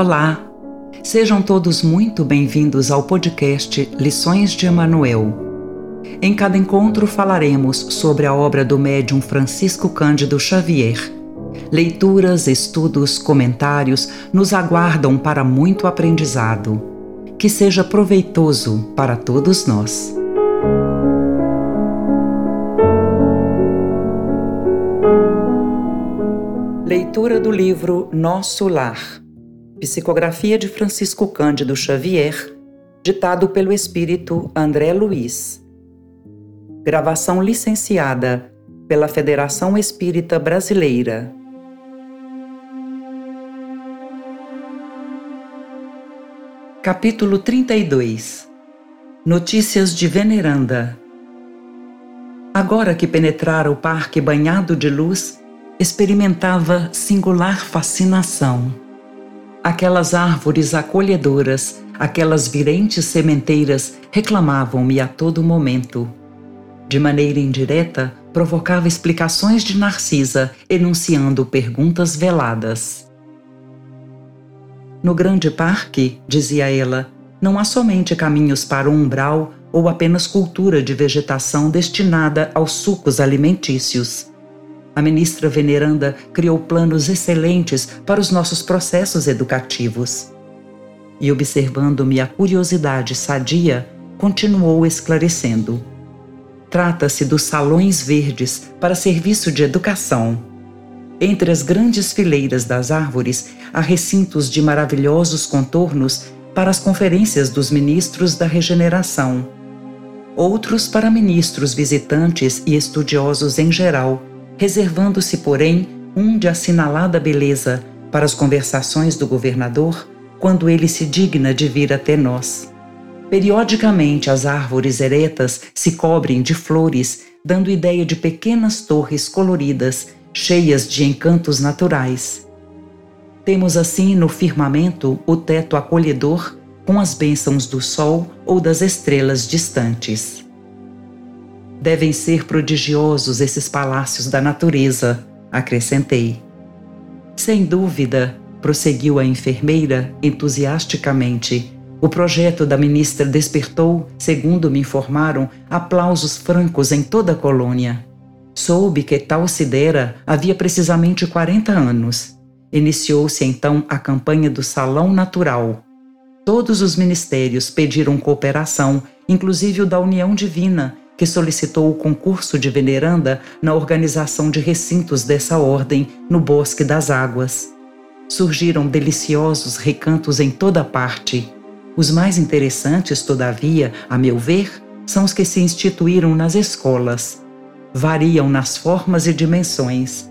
Olá! Sejam todos muito bem-vindos ao podcast Lições de Emanuel. Em cada encontro falaremos sobre a obra do médium Francisco Cândido Xavier. Leituras, estudos, comentários nos aguardam para muito aprendizado. Que seja proveitoso para todos nós. Leitura do livro Nosso Lar Psicografia de Francisco Cândido Xavier, ditado pelo espírito André Luiz. Gravação licenciada pela Federação Espírita Brasileira. Capítulo 32 Notícias de Veneranda Agora que penetrara o parque banhado de luz, experimentava singular fascinação Aquelas árvores acolhedoras, aquelas virentes sementeiras reclamavam-me a todo momento. De maneira indireta, provocava explicações de Narcisa, enunciando perguntas veladas. No grande parque, dizia ela, não há somente caminhos para o umbral ou apenas cultura de vegetação destinada aos sucos alimentícios. A ministra veneranda criou planos excelentes para os nossos processos educativos. E observando-me a curiosidade sadia, continuou esclarecendo. Trata-se dos salões verdes para serviço de educação. Entre as grandes fileiras das árvores há recintos de maravilhosos contornos para as conferências dos ministros da regeneração. Outros para ministros visitantes e estudiosos em geral reservando-se, porém, um de assinalada beleza para as conversações do governador quando ele se digna de vir até nós. Periodicamente as árvores eretas se cobrem de flores, dando ideia de pequenas torres coloridas, cheias de encantos naturais. Temos assim no firmamento o teto acolhedor com as bênçãos do sol ou das estrelas distantes. Devem ser prodigiosos esses palácios da natureza, acrescentei. Sem dúvida, prosseguiu a enfermeira entusiasticamente. O projeto da ministra despertou, segundo me informaram, aplausos francos em toda a colônia. Soube que tal Sidera havia precisamente 40 anos. Iniciou-se então a campanha do Salão Natural. Todos os ministérios pediram cooperação, inclusive o da União Divina, que solicitou o concurso de veneranda na organização de recintos dessa ordem no Bosque das Águas. Surgiram deliciosos recantos em toda parte. Os mais interessantes, todavia, a meu ver, são os que se instituíram nas escolas. Variam nas formas e dimensões.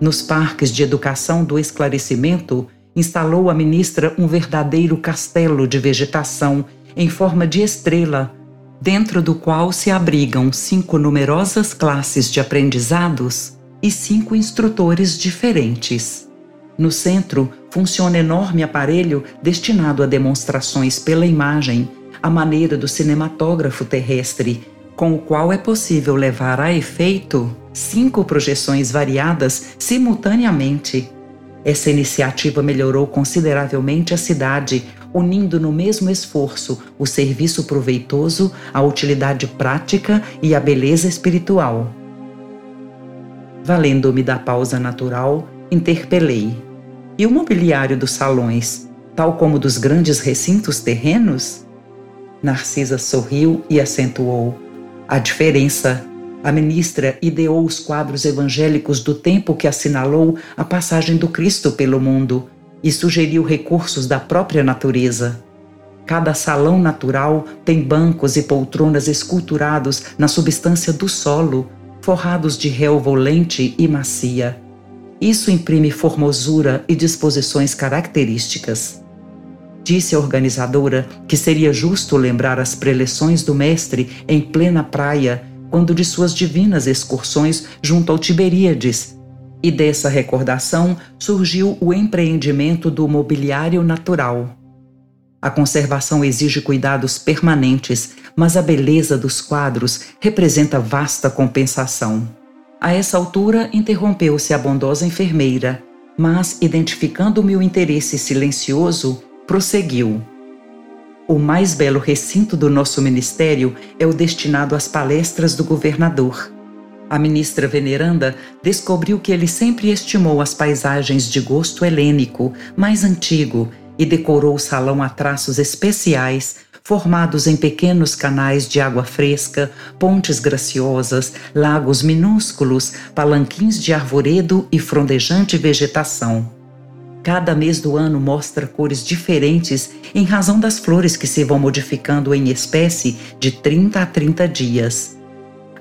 Nos parques de educação do esclarecimento, instalou a ministra um verdadeiro castelo de vegetação em forma de estrela dentro do qual se abrigam cinco numerosas classes de aprendizados e cinco instrutores diferentes. No centro funciona enorme aparelho destinado a demonstrações pela imagem, à maneira do cinematógrafo terrestre, com o qual é possível levar a efeito cinco projeções variadas simultaneamente. Essa iniciativa melhorou consideravelmente a cidade, unindo no mesmo esforço o serviço proveitoso, a utilidade prática e a beleza espiritual. Valendo-me da pausa natural, interpelei. E o mobiliário dos salões, tal como dos grandes recintos terrenos? Narcisa sorriu e acentuou. A diferença. A ministra ideou os quadros evangélicos do tempo que assinalou a passagem do Cristo pelo mundo e sugeriu recursos da própria natureza. Cada salão natural tem bancos e poltronas esculturados na substância do solo, forrados de relva olente e macia. Isso imprime formosura e disposições características. Disse a organizadora que seria justo lembrar as preleções do mestre em plena praia, quando de suas divinas excursões junto ao Tiberíades, e dessa recordação surgiu o empreendimento do mobiliário natural. A conservação exige cuidados permanentes, mas a beleza dos quadros representa vasta compensação. A essa altura interrompeu-se a bondosa enfermeira. mas, identificando o interesse silencioso, prosseguiu. O mais belo recinto do nosso ministério é o destinado às palestras do governador. A ministra veneranda descobriu que ele sempre estimou as paisagens de gosto helênico, mais antigo, e decorou o salão a traços especiais, formados em pequenos canais de água fresca, pontes graciosas, lagos minúsculos, palanquins de arvoredo e frondejante vegetação. Cada mês do ano mostra cores diferentes em razão das flores que se vão modificando em espécie de 30 a 30 dias.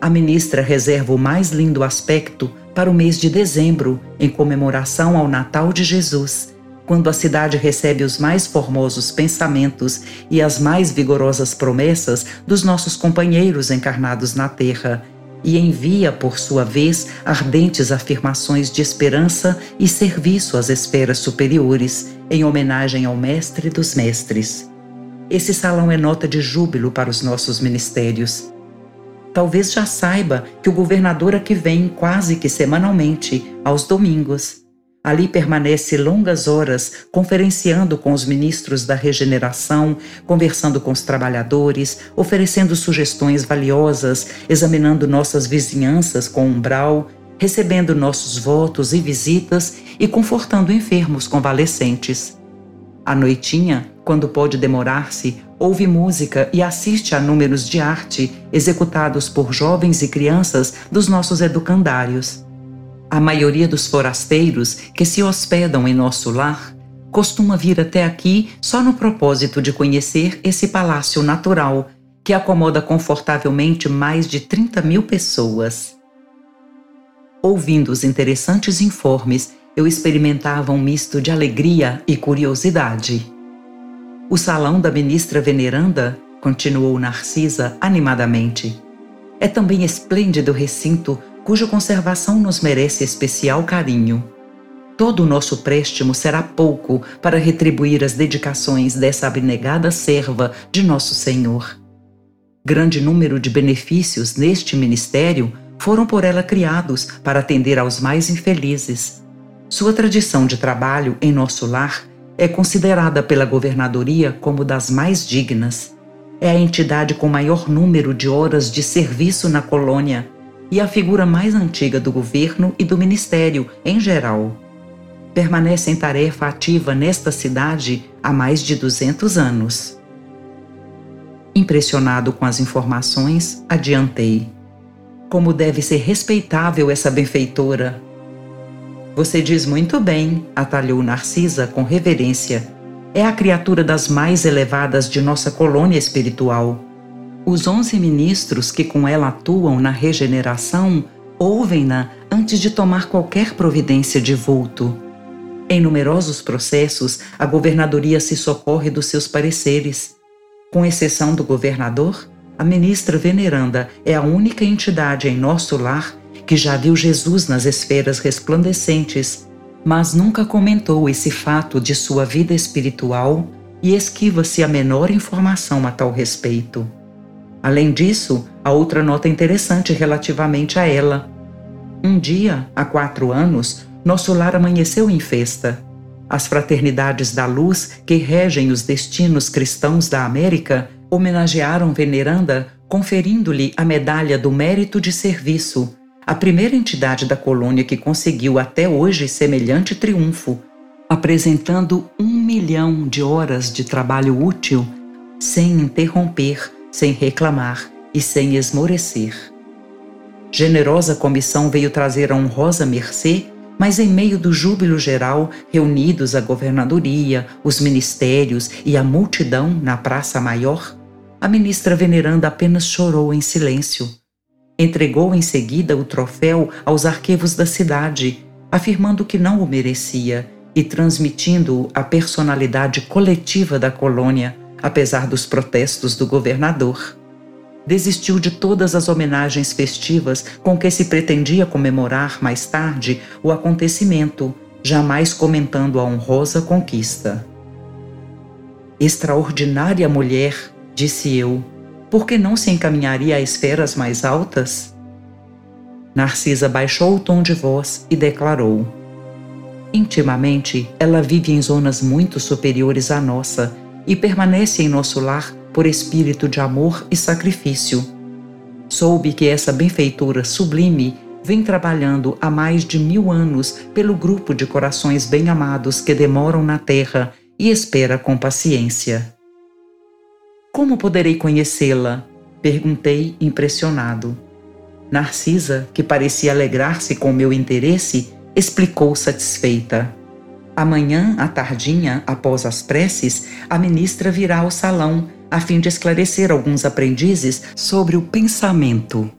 A ministra reserva o mais lindo aspecto para o mês de dezembro, em comemoração ao Natal de Jesus, quando a cidade recebe os mais formosos pensamentos e as mais vigorosas promessas dos nossos companheiros encarnados na terra, e envia, por sua vez, ardentes afirmações de esperança e serviço às esferas superiores, em homenagem ao Mestre dos Mestres. Esse salão é nota de júbilo para os nossos ministérios. Talvez já saiba que o governador aqui vem quase que semanalmente, aos domingos Ali permanece longas horas conferenciando com os ministros da regeneração, conversando com os trabalhadores, oferecendo sugestões valiosas, examinando nossas vizinhanças com umbral, recebendo nossos votos e visitas e confortando enfermos convalescentes. À noitinha, quando pode demorar-se, ouve música e assiste a números de arte executados por jovens e crianças dos nossos educandários. A maioria dos forasteiros que se hospedam em nosso lar costuma vir até aqui só no propósito de conhecer esse palácio natural que acomoda confortavelmente mais de 30 mil pessoas. Ouvindo os interessantes informes, eu experimentava um misto de alegria e curiosidade. O salão da ministra veneranda, continuou Narcisa animadamente, é também esplêndido recinto cuja conservação nos merece especial carinho. Todo o nosso préstimo será pouco para retribuir as dedicações dessa abnegada serva de Nosso Senhor. Grande número de benefícios neste ministério foram por ela criados para atender aos mais infelizes. Sua tradição de trabalho em nosso lar é considerada pela governadoria como das mais dignas. É a entidade com maior número de horas de serviço na colônia e a figura mais antiga do governo e do ministério em geral. Permanece em tarefa ativa nesta cidade há mais de 200 anos. Impressionado com as informações, adiantei. Como deve ser respeitável essa benfeitora! Você diz muito bem, atalhou Narcisa com reverência. É a criatura das mais elevadas de nossa colônia espiritual os onze ministros que com ela atuam na regeneração ouvem-na antes de tomar qualquer providência de vulto. Em numerosos processos, a governadoria se socorre dos seus pareceres. Com exceção do governador, a ministra veneranda é a única entidade em nosso lar que já viu Jesus nas esferas resplandecentes, mas nunca comentou esse fato de sua vida espiritual e esquiva-se a menor informação a tal respeito. Além disso, há outra nota interessante relativamente a ela. Um dia, há quatro anos, nosso lar amanheceu em festa. As fraternidades da luz, que regem os destinos cristãos da América, homenagearam Veneranda conferindo-lhe a medalha do mérito de serviço, a primeira entidade da colônia que conseguiu até hoje semelhante triunfo, apresentando um milhão de horas de trabalho útil sem interromper sem reclamar e sem esmorecer. Generosa comissão veio trazer a honrosa mercê, mas em meio do júbilo geral, reunidos a governadoria, os ministérios e a multidão na Praça Maior, a ministra veneranda apenas chorou em silêncio. Entregou em seguida o troféu aos arquivos da cidade, afirmando que não o merecia e transmitindo-o à personalidade coletiva da colônia, apesar dos protestos do governador. Desistiu de todas as homenagens festivas com que se pretendia comemorar mais tarde o acontecimento, jamais comentando a honrosa conquista. Extraordinária mulher, disse eu, por que não se encaminharia a esferas mais altas? Narcisa baixou o tom de voz e declarou: Intimamente, ela vive em zonas muito superiores à nossa e permanece em nosso lar por espírito de amor e sacrifício. Soube que essa benfeitora sublime vem trabalhando há mais de mil anos pelo grupo de corações bem-amados que demoram na terra e espera com paciência. Como poderei conhecê-la? Perguntei, impressionado. Narcisa, que parecia alegrar-se com meu interesse, explicou satisfeita. Amanhã, à tardinha, após as preces, a ministra virá ao salão a fim de esclarecer alguns aprendizes sobre o pensamento